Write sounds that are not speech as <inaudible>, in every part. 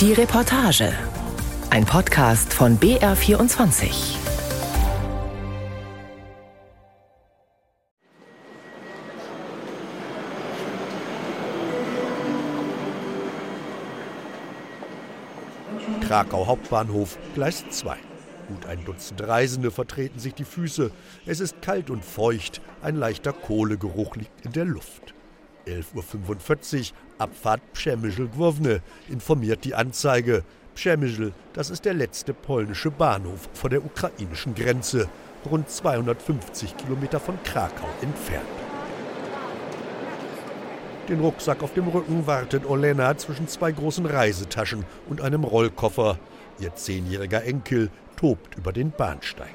Die Reportage. Ein Podcast von BR24. Krakau Hauptbahnhof, Gleis 2. Gut ein Dutzend Reisende vertreten sich die Füße. Es ist kalt und feucht, ein leichter Kohlegeruch liegt in der Luft. 11.45 Uhr, Abfahrt Przemyśl-Główny, informiert die Anzeige. Przemyśl, das ist der letzte polnische Bahnhof vor der ukrainischen Grenze, rund 250 Kilometer von Krakau entfernt. Den Rucksack auf dem Rücken wartet Olena zwischen zwei großen Reisetaschen und einem Rollkoffer. Ihr zehnjähriger Enkel tobt über den Bahnsteig.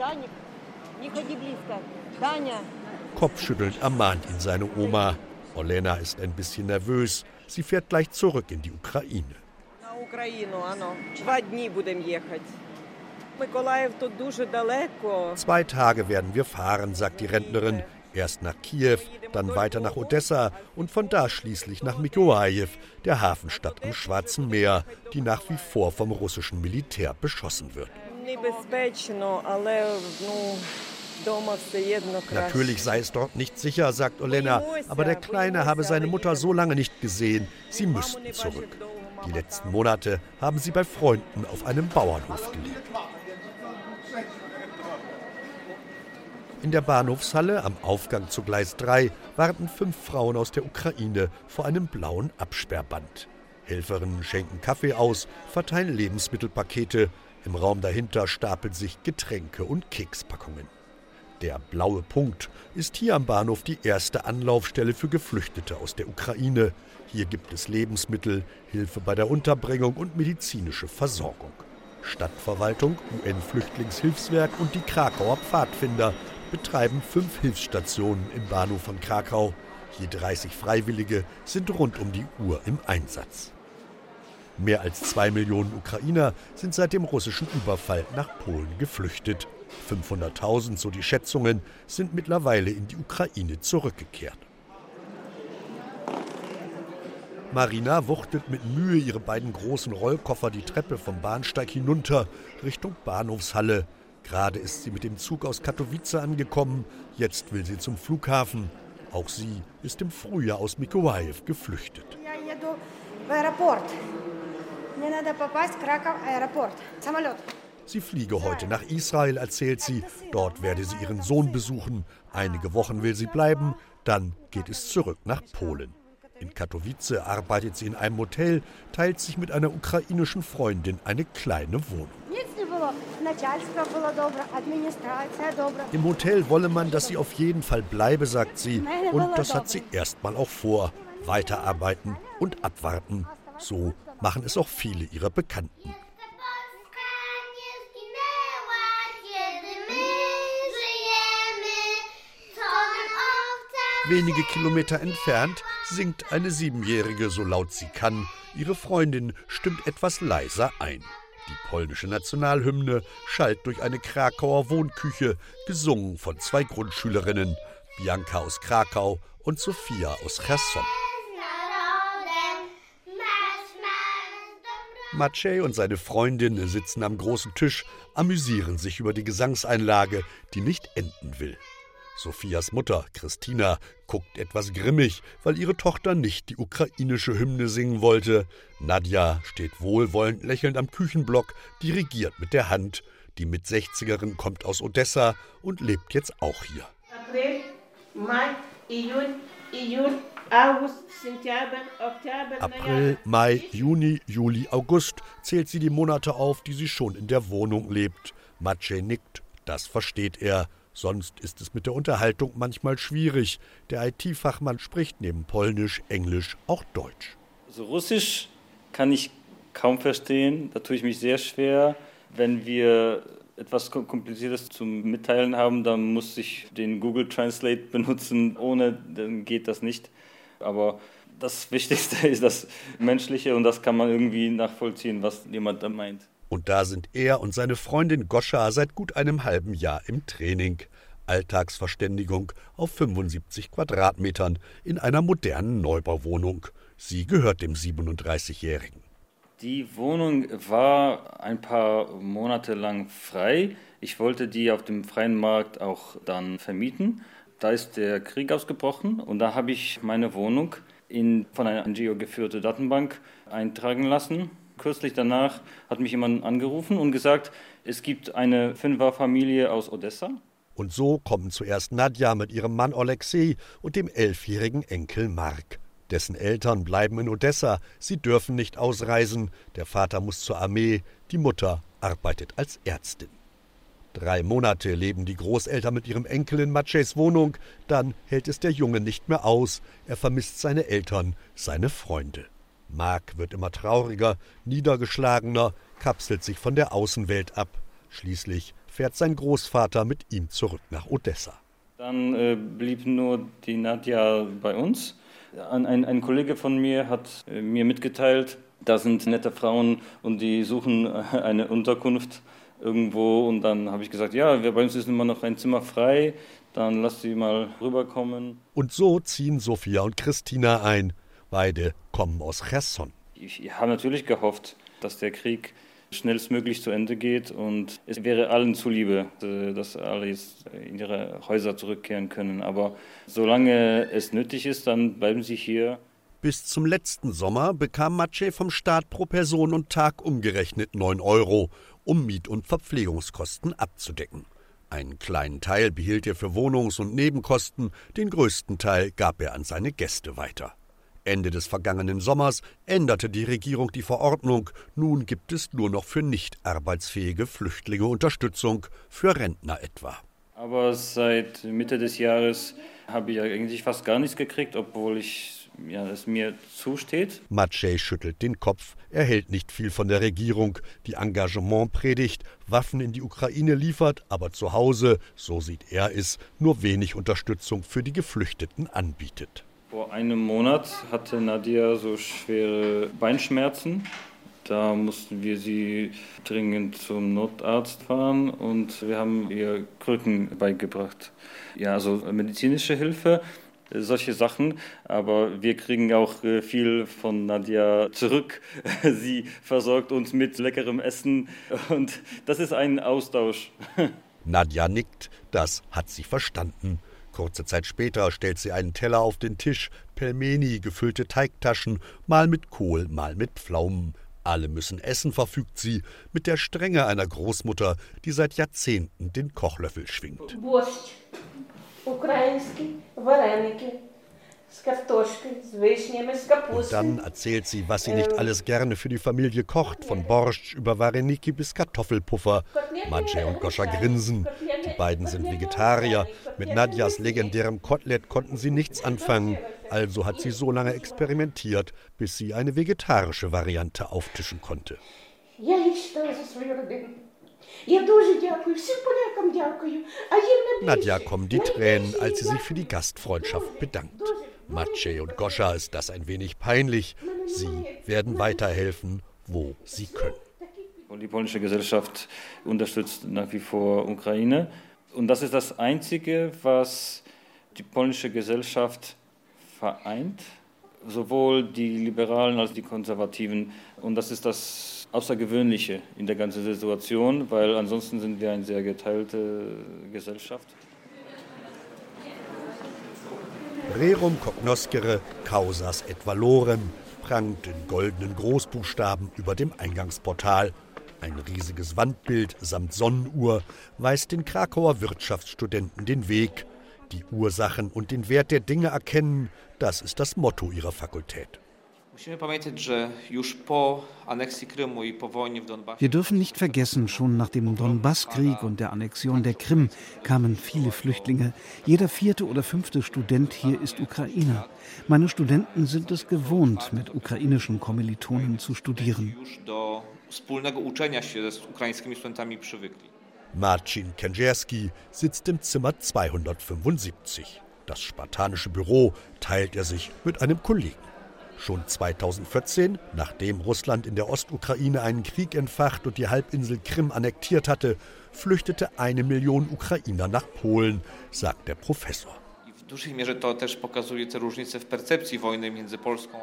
Kopfschüttelnd ermahnt ihn seine Oma. Olena ist ein bisschen nervös. Sie fährt gleich zurück in die Ukraine. Zwei Tage werden wir fahren, sagt die Rentnerin. Erst nach Kiew, dann weiter nach Odessa und von da schließlich nach Mykolaiv, der Hafenstadt am Schwarzen Meer, die nach wie vor vom russischen Militär beschossen wird. Natürlich sei es dort nicht sicher, sagt Olena, aber der Kleine habe seine Mutter so lange nicht gesehen, sie müssten zurück. Die letzten Monate haben sie bei Freunden auf einem Bauernhof gelebt. In der Bahnhofshalle am Aufgang zu Gleis 3 warten fünf Frauen aus der Ukraine vor einem blauen Absperrband. Helferinnen schenken Kaffee aus, verteilen Lebensmittelpakete. Im Raum dahinter stapeln sich Getränke und Kekspackungen. Der blaue Punkt ist hier am Bahnhof die erste Anlaufstelle für Geflüchtete aus der Ukraine. Hier gibt es Lebensmittel, Hilfe bei der Unterbringung und medizinische Versorgung. Stadtverwaltung, UN-Flüchtlingshilfswerk und die Krakauer Pfadfinder betreiben fünf Hilfsstationen im Bahnhof von Krakau. Je 30 Freiwillige sind rund um die Uhr im Einsatz. Mehr als zwei Millionen Ukrainer sind seit dem russischen Überfall nach Polen geflüchtet. 500.000, so die Schätzungen, sind mittlerweile in die Ukraine zurückgekehrt. Marina wuchtet mit Mühe ihre beiden großen Rollkoffer die Treppe vom Bahnsteig hinunter Richtung Bahnhofshalle. Gerade ist sie mit dem Zug aus Katowice angekommen, jetzt will sie zum Flughafen. Auch sie ist im Frühjahr aus Mikołajew geflüchtet. Sie fliege heute nach Israel, erzählt sie. Dort werde sie ihren Sohn besuchen. Einige Wochen will sie bleiben, dann geht es zurück nach Polen. In Katowice arbeitet sie in einem Hotel, teilt sich mit einer ukrainischen Freundin eine kleine Wohnung. Im Hotel wolle man, dass sie auf jeden Fall bleibe, sagt sie. Und das hat sie erstmal auch vor. Weiterarbeiten und abwarten. So machen es auch viele ihrer Bekannten. Wenige Kilometer entfernt singt eine Siebenjährige so laut sie kann. Ihre Freundin stimmt etwas leiser ein. Die polnische Nationalhymne schallt durch eine Krakauer Wohnküche, gesungen von zwei Grundschülerinnen, Bianca aus Krakau und Sophia aus Cherson. Maciej und seine Freundin sitzen am großen Tisch, amüsieren sich über die Gesangseinlage, die nicht enden will. Sophias Mutter, Christina, guckt etwas grimmig, weil ihre Tochter nicht die ukrainische Hymne singen wollte. Nadja steht wohlwollend lächelnd am Küchenblock, dirigiert mit der Hand. Die Mit-60erin kommt aus Odessa und lebt jetzt auch hier. April, Mai, Juni, Juli, August, September, April, Mai, Juni, Juli, August zählt sie die Monate auf, die sie schon in der Wohnung lebt. Maciej nickt, das versteht er. Sonst ist es mit der Unterhaltung manchmal schwierig. Der IT-Fachmann spricht neben Polnisch, Englisch auch Deutsch. Also Russisch kann ich kaum verstehen. Da tue ich mich sehr schwer. Wenn wir etwas Kompliziertes zum Mitteilen haben, dann muss ich den Google Translate benutzen. Ohne dann geht das nicht. Aber das Wichtigste <laughs> ist das Menschliche und das kann man irgendwie nachvollziehen, was jemand da meint. Und da sind er und seine Freundin Goscha seit gut einem halben Jahr im Training. Alltagsverständigung auf 75 Quadratmetern in einer modernen Neubauwohnung. Sie gehört dem 37-Jährigen. Die Wohnung war ein paar Monate lang frei. Ich wollte die auf dem freien Markt auch dann vermieten. Da ist der Krieg ausgebrochen und da habe ich meine Wohnung in von einer NGO geführte Datenbank eintragen lassen. Kürzlich danach hat mich jemand angerufen und gesagt, es gibt eine Fünferfamilie aus Odessa. Und so kommen zuerst Nadja mit ihrem Mann Alexei und dem elfjährigen Enkel Mark. Dessen Eltern bleiben in Odessa, sie dürfen nicht ausreisen, der Vater muss zur Armee, die Mutter arbeitet als Ärztin. Drei Monate leben die Großeltern mit ihrem Enkel in Matscheys Wohnung, dann hält es der Junge nicht mehr aus, er vermisst seine Eltern, seine Freunde. Mark wird immer trauriger, niedergeschlagener, kapselt sich von der Außenwelt ab. Schließlich fährt sein Großvater mit ihm zurück nach Odessa. Dann äh, blieb nur die Nadja bei uns. Ein, ein, ein Kollege von mir hat äh, mir mitgeteilt, da sind nette Frauen und die suchen äh, eine Unterkunft irgendwo. Und dann habe ich gesagt, ja, bei uns ist immer noch ein Zimmer frei, dann lass sie mal rüberkommen. Und so ziehen Sophia und Christina ein. Beide kommen aus Cherson. Ich, habe natürlich gehofft, dass der Krieg schnellstmöglich zu Ende geht und es wäre allen zuliebe, äh, dass alle jetzt in ihre Häuser zurückkehren können. Aber solange es nötig ist, dann bleiben sie hier. Bis zum letzten Sommer bekam Maciej vom Staat pro Person und Tag umgerechnet 9 Euro, um Miet- und Verpflegungskosten abzudecken. Einen kleinen Teil behielt er für Wohnungs- und Nebenkosten, den größten Teil gab er an seine Gäste weiter. Ende des vergangenen Sommers änderte die Regierung die Verordnung. Nun gibt es nur noch für nicht arbeitsfähige Flüchtlinge Unterstützung, für Rentner etwa. Aber seit Mitte des Jahres habe ich eigentlich fast gar nichts gekriegt, obwohl ich ja, es mir zusteht. Maciej schüttelt den Kopf. Er hält nicht viel von der Regierung, die Engagement predigt, Waffen in die Ukraine liefert, aber zu Hause, so sieht er es, nur wenig Unterstützung für die Geflüchteten anbietet. Vor einem Monat hatte Nadia so schwere Beinschmerzen. Da mussten wir sie dringend zum Notarzt fahren und wir haben ihr Krücken beigebracht. Ja, also medizinische Hilfe, solche Sachen. Aber wir kriegen auch äh, viel von Nadia zurück. <laughs> Sie versorgt uns mit leckerem Essen und das ist ein Austausch. <laughs> Nadja nickt, das hat sie verstanden. Kurze Zeit später stellt sie einen Teller auf den Tisch, Pelmeni, gefüllte Teigtaschen, mal mit Kohl, mal mit Pflaumen. Alle müssen essen, verfügt sie, mit der Strenge einer Großmutter, die seit Jahrzehnten den Kochlöffel schwingt. Wurst, ukrainski, Warenike, und dann erzählt sie, was sie nicht alles gerne für die Familie kocht, von Borsch über Wareniki bis Kartoffelpuffer. Madje und Goscha grinsen. Die beiden sind Vegetarier. Mit Nadjas legendärem Kotelett konnten sie nichts anfangen. Also hat sie so lange experimentiert, bis sie eine vegetarische Variante auftischen konnte. Nadja kommen die Tränen, als sie sich für die Gastfreundschaft bedankt. Maciej und Goscha ist das ein wenig peinlich. Sie werden weiterhelfen, wo sie können. Die polnische Gesellschaft unterstützt nach wie vor Ukraine. Und das ist das Einzige, was die polnische Gesellschaft vereint, sowohl die Liberalen als die Konservativen. Und das ist das Außergewöhnliche in der ganzen Situation, weil ansonsten sind wir eine sehr geteilte Gesellschaft. Rerum cognoscere causas et valorem prangt in goldenen Großbuchstaben über dem Eingangsportal. Ein riesiges Wandbild samt Sonnenuhr weist den Krakauer Wirtschaftsstudenten den Weg. Die Ursachen und den Wert der Dinge erkennen, das ist das Motto ihrer Fakultät. Wir dürfen nicht vergessen, schon nach dem Donbasskrieg und der Annexion der Krim kamen viele Flüchtlinge. Jeder vierte oder fünfte Student hier ist Ukrainer. Meine Studenten sind es gewohnt, mit ukrainischen Kommilitonen zu studieren. Marcin Kędzierski sitzt im Zimmer 275. Das spartanische Büro teilt er sich mit einem Kollegen. Schon 2014, nachdem Russland in der Ostukraine einen Krieg entfacht und die Halbinsel Krim annektiert hatte, flüchtete eine Million Ukrainer nach Polen, sagt der Professor.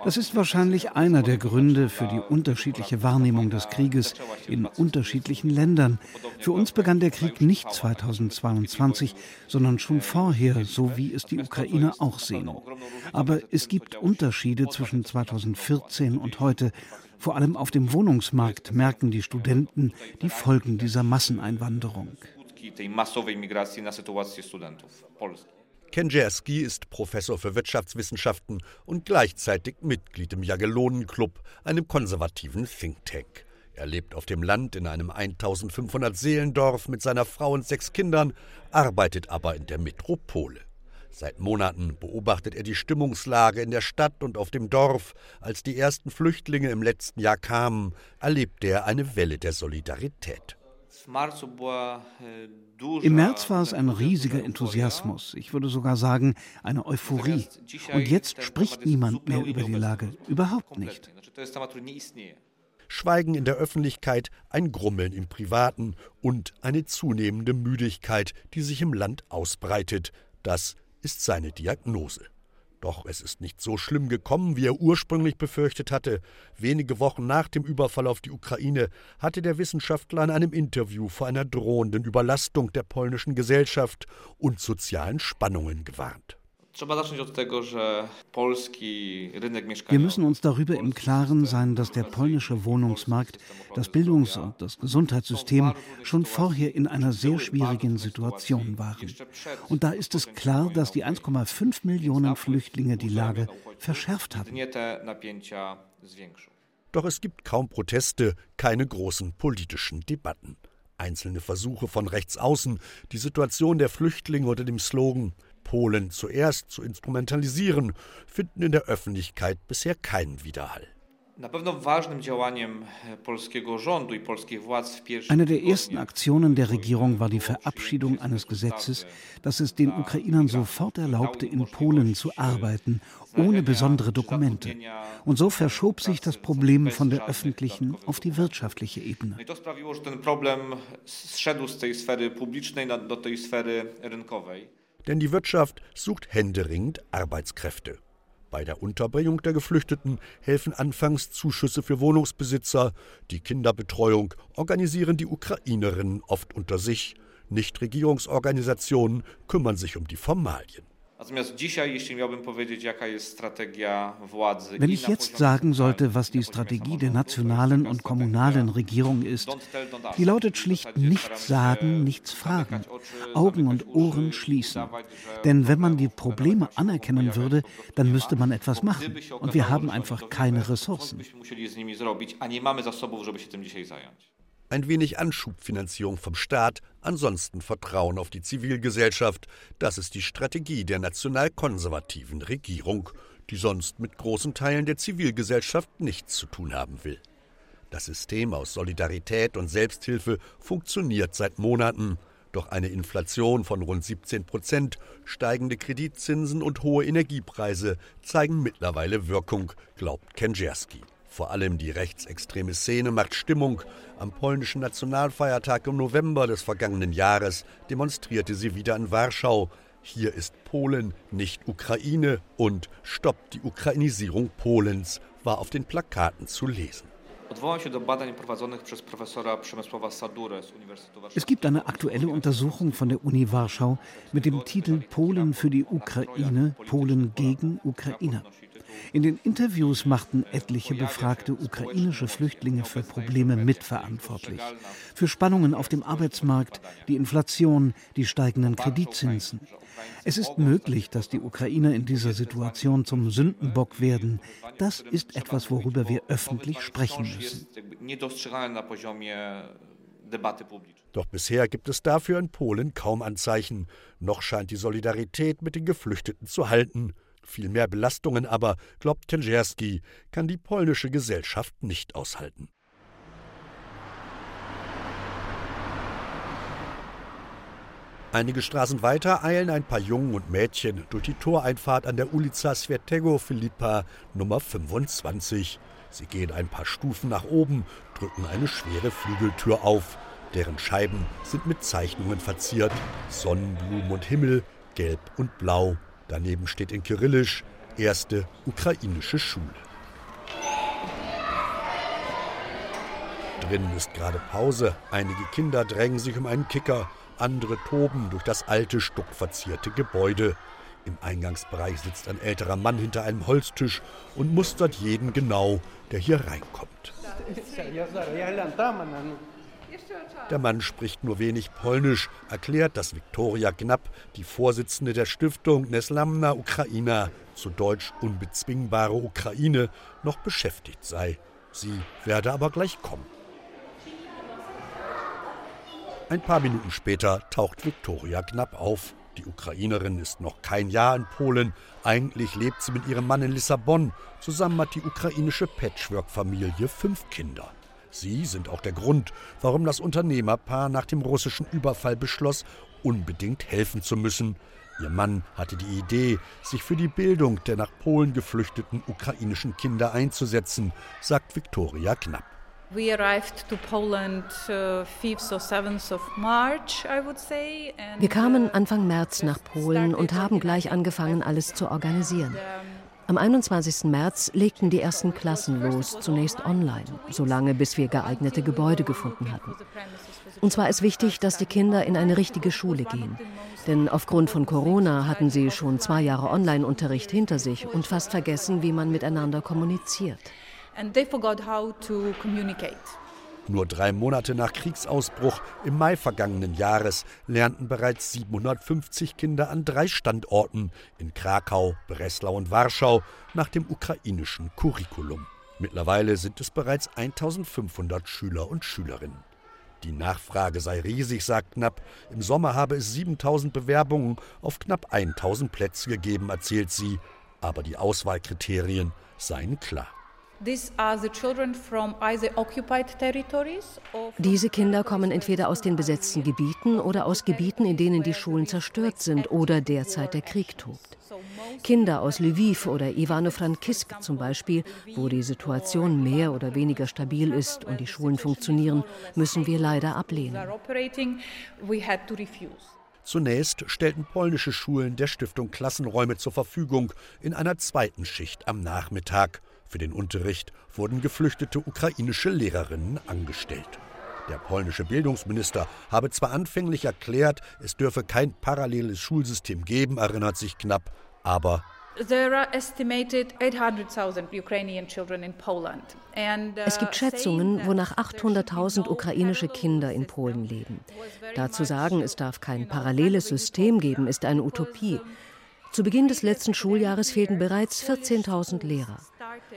Das ist wahrscheinlich einer der Gründe für die unterschiedliche Wahrnehmung des Krieges in unterschiedlichen Ländern. Für uns begann der Krieg nicht 2022, sondern schon vorher, so wie es die Ukrainer auch sehen. Aber es gibt Unterschiede zwischen 2014 und heute. Vor allem auf dem Wohnungsmarkt merken die Studenten die Folgen dieser Masseneinwanderung. Kędzierski ist Professor für Wirtschaftswissenschaften und gleichzeitig Mitglied im Jagellonenclub, einem konservativen Think Tank. Er lebt auf dem Land in einem 1500 Seelendorf mit seiner Frau und sechs Kindern, arbeitet aber in der Metropole. Seit Monaten beobachtet er die Stimmungslage in der Stadt und auf dem Dorf. Als die ersten Flüchtlinge im letzten Jahr kamen, erlebte er eine Welle der Solidarität. Im März war es ein riesiger Enthusiasmus, ich würde sogar sagen eine Euphorie. Und jetzt spricht niemand mehr über die Lage, überhaupt nicht. Schweigen in der Öffentlichkeit, ein Grummeln im Privaten und eine zunehmende Müdigkeit, die sich im Land ausbreitet. Das ist seine Diagnose. Doch es ist nicht so schlimm gekommen, wie er ursprünglich befürchtet hatte. Wenige Wochen nach dem Überfall auf die Ukraine hatte der Wissenschaftler in einem Interview vor einer drohenden Überlastung der polnischen Gesellschaft und sozialen Spannungen gewarnt. Wir müssen uns darüber im Klaren sein, dass der polnische Wohnungsmarkt, das Bildungs- und das Gesundheitssystem schon vorher in einer sehr schwierigen Situation waren. Und da ist es klar, dass die 1,5 Millionen Flüchtlinge die Lage verschärft haben. Doch es gibt kaum Proteste, keine großen politischen Debatten. Einzelne Versuche von rechts außen, die Situation der Flüchtlinge unter dem Slogan Polen zuerst zu instrumentalisieren, finden in der Öffentlichkeit bisher keinen Widerhall. Eine der ersten Aktionen der Regierung war die Verabschiedung eines Gesetzes, das es den Ukrainern sofort erlaubte, in Polen zu arbeiten, ohne besondere Dokumente. Und so verschob sich das Problem von der öffentlichen auf die wirtschaftliche Ebene. Denn die Wirtschaft sucht händeringend Arbeitskräfte. Bei der Unterbringung der Geflüchteten helfen anfangs Zuschüsse für Wohnungsbesitzer, die Kinderbetreuung organisieren die Ukrainerinnen oft unter sich, Nichtregierungsorganisationen kümmern sich um die Formalien. Wenn ich jetzt sagen sollte, was die Strategie der nationalen und kommunalen Regierung ist, die lautet schlicht nichts sagen, nichts fragen, Augen und Ohren schließen. Denn wenn man die Probleme anerkennen würde, dann müsste man etwas machen. Und wir haben einfach keine Ressourcen. Ein wenig Anschubfinanzierung vom Staat, ansonsten Vertrauen auf die Zivilgesellschaft. Das ist die Strategie der nationalkonservativen Regierung, die sonst mit großen Teilen der Zivilgesellschaft nichts zu tun haben will. Das System aus Solidarität und Selbsthilfe funktioniert seit Monaten. Doch eine Inflation von rund 17 Prozent, steigende Kreditzinsen und hohe Energiepreise zeigen mittlerweile Wirkung, glaubt Kenjerski. Vor allem die rechtsextreme Szene macht Stimmung. Am polnischen Nationalfeiertag im November des vergangenen Jahres demonstrierte sie wieder in Warschau. Hier ist Polen, nicht Ukraine und stoppt die Ukrainisierung Polens war auf den Plakaten zu lesen. Es gibt eine aktuelle Untersuchung von der Uni Warschau mit dem Titel Polen für die Ukraine, Polen gegen Ukraine. In den Interviews machten etliche befragte ukrainische Flüchtlinge für Probleme mitverantwortlich. Für Spannungen auf dem Arbeitsmarkt, die Inflation, die steigenden Kreditzinsen. Es ist möglich, dass die Ukrainer in dieser Situation zum Sündenbock werden. Das ist etwas, worüber wir öffentlich sprechen müssen. Doch bisher gibt es dafür in Polen kaum Anzeichen. Noch scheint die Solidarität mit den Geflüchteten zu halten. Viel mehr Belastungen aber, glaubt Tengerski, kann die polnische Gesellschaft nicht aushalten. Einige Straßen weiter eilen ein paar Jungen und Mädchen durch die Toreinfahrt an der Ulica Svetego Filipa Nummer 25. Sie gehen ein paar Stufen nach oben, drücken eine schwere Flügeltür auf. Deren Scheiben sind mit Zeichnungen verziert. Sonnenblumen und Himmel, gelb und blau. Daneben steht in Kyrillisch erste ukrainische Schule. Drinnen ist gerade Pause. Einige Kinder drängen sich um einen Kicker, andere toben durch das alte, stuckverzierte Gebäude. Im Eingangsbereich sitzt ein älterer Mann hinter einem Holztisch und mustert jeden genau, der hier reinkommt. Der Mann spricht nur wenig Polnisch, erklärt, dass Viktoria Knapp, die Vorsitzende der Stiftung Neslamna Ukraina, zu Deutsch unbezwingbare Ukraine, noch beschäftigt sei. Sie werde aber gleich kommen. Ein paar Minuten später taucht Viktoria Knapp auf. Die Ukrainerin ist noch kein Jahr in Polen. Eigentlich lebt sie mit ihrem Mann in Lissabon. Zusammen hat die ukrainische Patchwork-Familie fünf Kinder. Sie sind auch der Grund, warum das Unternehmerpaar nach dem russischen Überfall beschloss, unbedingt helfen zu müssen. Ihr Mann hatte die Idee, sich für die Bildung der nach Polen geflüchteten ukrainischen Kinder einzusetzen, sagt Viktoria Knapp. Wir kamen Anfang März nach Polen und haben gleich angefangen, alles zu organisieren. Am 21. März legten die ersten Klassen los, zunächst online, solange bis wir geeignete Gebäude gefunden hatten. Uns war es wichtig, dass die Kinder in eine richtige Schule gehen. Denn aufgrund von Corona hatten sie schon zwei Jahre Online-Unterricht hinter sich und fast vergessen, wie man miteinander kommuniziert and they forgot how to communicate. Nur drei Monate nach Kriegsausbruch im Mai vergangenen Jahres lernten bereits 750 Kinder an drei Standorten in Krakau, Breslau und Warschau nach dem ukrainischen Curriculum. Mittlerweile sind es bereits 1500 Schüler und Schülerinnen. Die Nachfrage sei riesig, sagt Knapp. Im Sommer habe es 7000 Bewerbungen auf knapp 1000 Plätze gegeben, erzählt sie. Aber die Auswahlkriterien seien klar. Diese Kinder kommen entweder aus den besetzten Gebieten oder aus Gebieten, in denen die Schulen zerstört sind oder derzeit der Krieg tobt. Kinder aus Lviv oder Ivano-Frankisk zum Beispiel, wo die Situation mehr oder weniger stabil ist und die Schulen funktionieren, müssen wir leider ablehnen. Zunächst stellten polnische Schulen der Stiftung Klassenräume zur Verfügung in einer zweiten Schicht am Nachmittag. Für den Unterricht wurden geflüchtete ukrainische Lehrerinnen angestellt. Der polnische Bildungsminister habe zwar anfänglich erklärt, es dürfe kein paralleles Schulsystem geben, erinnert sich knapp, aber uh, es gibt Schätzungen, wonach 800.000 ukrainische Kinder in Polen leben. Da zu sagen, es darf kein paralleles System geben, ist eine Utopie. Zu Beginn des letzten Schuljahres fehlten bereits 14.000 Lehrer.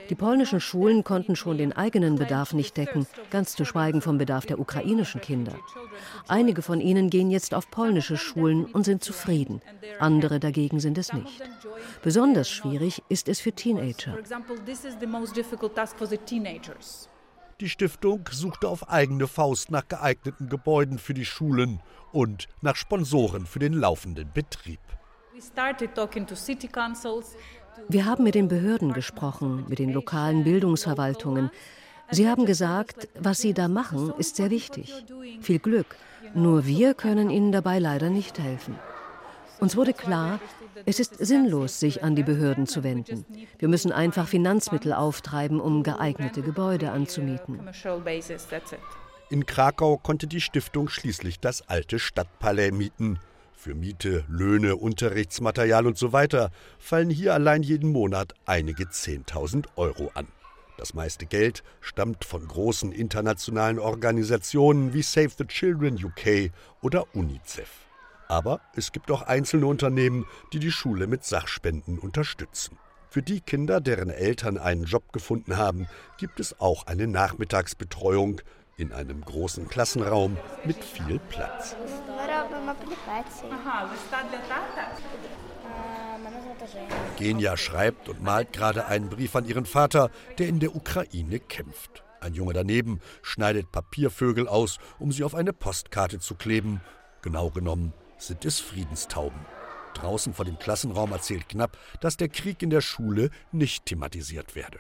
Die polnischen Schulen konnten schon den eigenen Bedarf nicht decken, ganz zu schweigen vom Bedarf der ukrainischen Kinder. Einige von ihnen gehen jetzt auf polnische Schulen und sind zufrieden, andere dagegen sind es nicht. Besonders schwierig ist es für Teenager. Die Stiftung suchte auf eigene Faust nach geeigneten Gebäuden für die Schulen und nach Sponsoren für den laufenden Betrieb. Wir haben mit den Behörden gesprochen, mit den lokalen Bildungsverwaltungen. Sie haben gesagt, was Sie da machen, ist sehr wichtig. Viel Glück. Nur wir können Ihnen dabei leider nicht helfen. Uns wurde klar, es ist sinnlos, sich an die Behörden zu wenden. Wir müssen einfach Finanzmittel auftreiben, um geeignete Gebäude anzumieten. In Krakau konnte die Stiftung schließlich das alte Stadtpalais mieten. Für Miete, Löhne, Unterrichtsmaterial und so weiter fallen hier allein jeden Monat einige 10.000 Euro an. Das meiste Geld stammt von großen internationalen Organisationen wie Save the Children UK oder UNICEF. Aber es gibt auch einzelne Unternehmen, die die Schule mit Sachspenden unterstützen. Für die Kinder, deren Eltern einen Job gefunden haben, gibt es auch eine Nachmittagsbetreuung in einem großen Klassenraum mit viel Platz. Genia schreibt und malt gerade einen Brief an ihren Vater, der in der Ukraine kämpft. Ein Junge daneben schneidet Papiervögel aus, um sie auf eine Postkarte zu kleben. Genau genommen sind es Friedenstauben. Draußen vor dem Klassenraum erzählt Knapp, dass der Krieg in der Schule nicht thematisiert werde.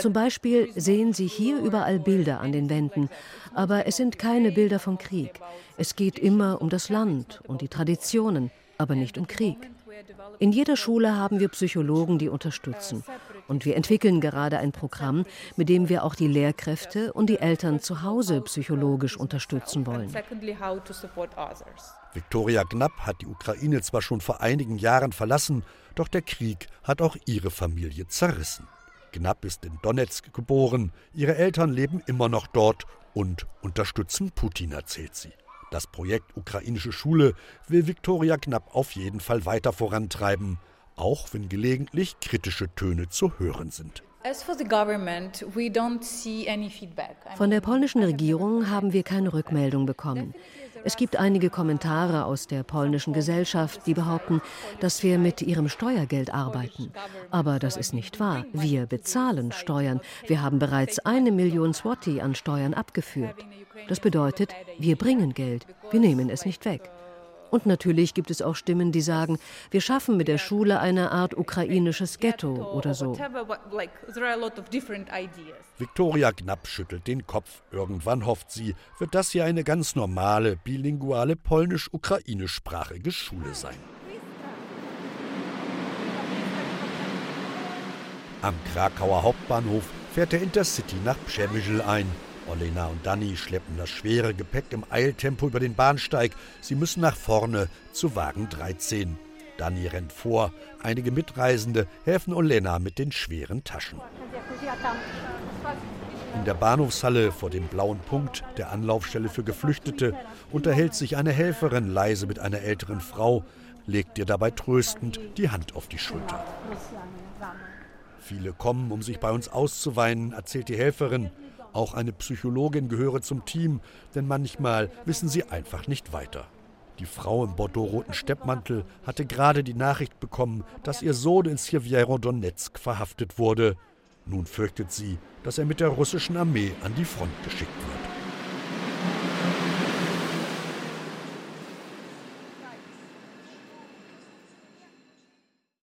Zum Beispiel sehen Sie hier überall Bilder an den Wänden, aber es sind keine Bilder vom Krieg. Es geht immer um das Land und die Traditionen, aber nicht um Krieg. In jeder Schule haben wir Psychologen, die unterstützen. Und wir entwickeln gerade ein Programm, mit dem wir auch die Lehrkräfte und die Eltern zu Hause psychologisch unterstützen wollen. Viktoria Knapp hat die Ukraine zwar schon vor einigen Jahren verlassen, doch der Krieg hat auch ihre Familie zerrissen. Knapp ist in Donetsk geboren, ihre Eltern leben immer noch dort und unterstützen Putin, erzählt sie. Das Projekt Ukrainische Schule will Viktoria Knapp auf jeden Fall weiter vorantreiben, auch wenn gelegentlich kritische Töne zu hören sind. Von der polnischen Regierung haben wir keine Rückmeldung bekommen. Es gibt einige Kommentare aus der polnischen Gesellschaft, die behaupten, dass wir mit ihrem Steuergeld arbeiten. Aber das ist nicht wahr. Wir bezahlen Steuern. Wir haben bereits eine Million Swati an Steuern abgeführt. Das bedeutet, wir bringen Geld, wir nehmen es nicht weg. Und natürlich gibt es auch Stimmen, die sagen, wir schaffen mit der Schule eine Art ukrainisches Ghetto oder so. Viktoria Knapp schüttelt den Kopf. Irgendwann hofft sie, wird das hier eine ganz normale, bilinguale polnisch-ukrainischsprachige Schule sein. Am Krakauer Hauptbahnhof fährt der Intercity nach Przemysl ein. Olena und Danny schleppen das schwere Gepäck im Eiltempo über den Bahnsteig. Sie müssen nach vorne zu Wagen 13. Danny rennt vor. Einige Mitreisende helfen Olena mit den schweren Taschen. In der Bahnhofshalle vor dem blauen Punkt der Anlaufstelle für Geflüchtete unterhält sich eine Helferin leise mit einer älteren Frau, legt ihr dabei tröstend die Hand auf die Schulter. Viele kommen, um sich bei uns auszuweinen, erzählt die Helferin. Auch eine Psychologin gehöre zum Team, denn manchmal wissen sie einfach nicht weiter. Die Frau im bordeaux-roten Steppmantel hatte gerade die Nachricht bekommen, dass ihr Sohn in Sjewjerodonetsk verhaftet wurde. Nun fürchtet sie, dass er mit der russischen Armee an die Front geschickt wird.